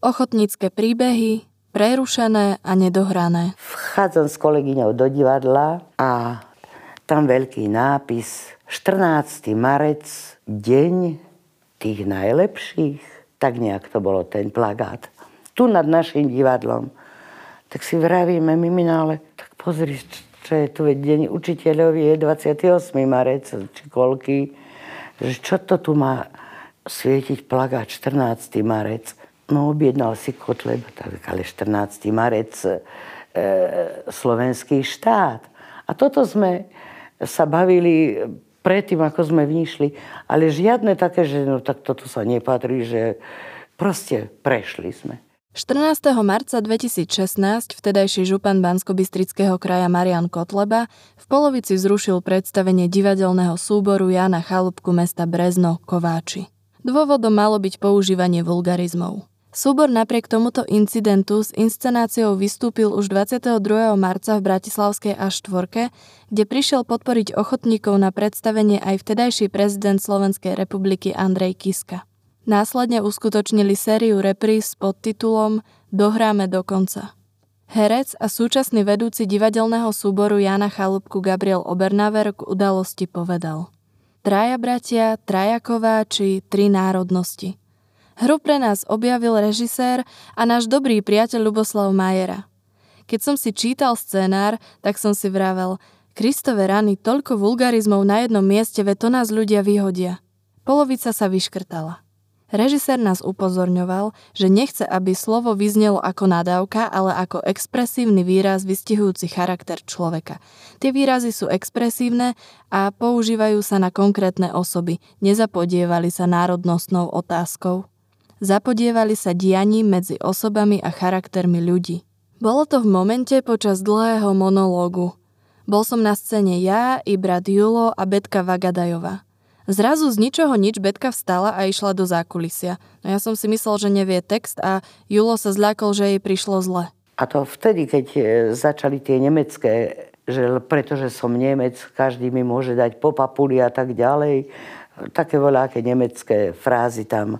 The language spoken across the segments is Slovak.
Ochotnícke príbehy, prerušené a nedohrané. Vchádzam s kolegyňou do divadla a tam veľký nápis 14. marec, deň tých najlepších. Tak nejak to bolo ten plagát. Tu nad našim divadlom. Tak si vravíme, mimina, ale tak pozri, čo je tu, deň učiteľov je 28. marec, či koľký. Čo to tu má svietiť plagát 14. marec? No, objednal si Kotleb, tak, ale 14. marec e, slovenský štát. A toto sme sa bavili predtým, ako sme vyšli, ale žiadne také, že no tak toto sa nepatrí, že proste prešli sme. 14. marca 2016 vtedajší župan Banskobystrického kraja Marian Kotleba v polovici zrušil predstavenie divadelného súboru Jana Chalupku mesta Brezno Kováči. Dôvodom malo byť používanie vulgarizmov. Súbor napriek tomuto incidentu s inscenáciou vystúpil už 22. marca v Bratislavskej A4, kde prišiel podporiť ochotníkov na predstavenie aj vtedajší prezident Slovenskej republiky Andrej Kiska. Následne uskutočnili sériu repríz s podtitulom Dohráme do konca. Herec a súčasný vedúci divadelného súboru Jana Chalúbku Gabriel Obernaver k udalosti povedal Traja bratia, traja kováči, tri národnosti – Hru pre nás objavil režisér a náš dobrý priateľ Luboslav Majera. Keď som si čítal scenár, tak som si vravel, Kristove rany, toľko vulgarizmov na jednom mieste, ve to nás ľudia vyhodia. Polovica sa vyškrtala. Režisér nás upozorňoval, že nechce, aby slovo vyznelo ako nadávka, ale ako expresívny výraz vystihujúci charakter človeka. Tie výrazy sú expresívne a používajú sa na konkrétne osoby, nezapodievali sa národnostnou otázkou. Zapodievali sa dianím medzi osobami a charaktermi ľudí. Bolo to v momente počas dlhého monológu. Bol som na scéne ja, i brat Julo a Betka Vagadajová. Zrazu z ničoho nič Betka vstala a išla do zákulisia. No ja som si myslel, že nevie text a Julo sa zľakol, že jej prišlo zle. A to vtedy, keď e, začali tie nemecké, že pretože som Nemec, každý mi môže dať po papuli a tak ďalej. Také voľaké nemecké frázy tam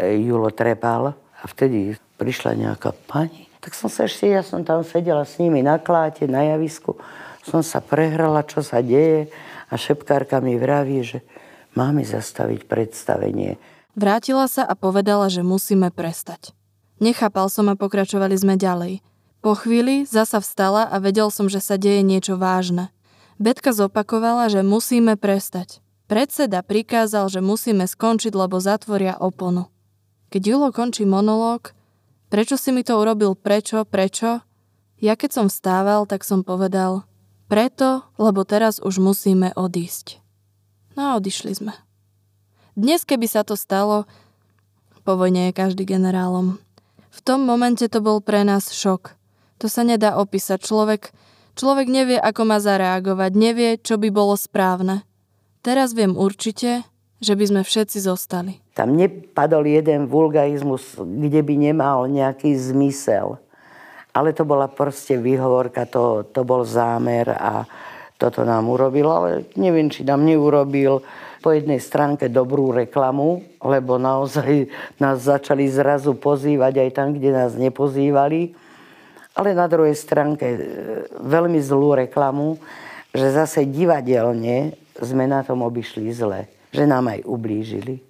Julo trepal a vtedy prišla nejaká pani. Tak som sa ešte, ja som tam sedela s nimi na kláte, na javisku. Som sa prehrala, čo sa deje a šepkárka mi vraví, že máme zastaviť predstavenie. Vrátila sa a povedala, že musíme prestať. Nechápal som a pokračovali sme ďalej. Po chvíli zasa vstala a vedel som, že sa deje niečo vážne. Betka zopakovala, že musíme prestať. Predseda prikázal, že musíme skončiť, lebo zatvoria oponu. Keď Julo končí monológ, prečo si mi to urobil, prečo, prečo? Ja keď som vstával, tak som povedal, preto, lebo teraz už musíme odísť. No a odišli sme. Dnes, keby sa to stalo, po vojne je každý generálom. V tom momente to bol pre nás šok. To sa nedá opísať. Človek, človek nevie, ako má zareagovať, nevie, čo by bolo správne. Teraz viem určite, že by sme všetci zostali. Tam nepadol jeden vulgarizmus, kde by nemal nejaký zmysel. Ale to bola proste výhovorka, to, to bol zámer a toto nám urobil, ale neviem, či nám neurobil po jednej stránke dobrú reklamu, lebo naozaj nás začali zrazu pozývať aj tam, kde nás nepozývali. Ale na druhej stránke e, veľmi zlú reklamu, že zase divadelne sme na tom obišli zle, že nám aj ublížili.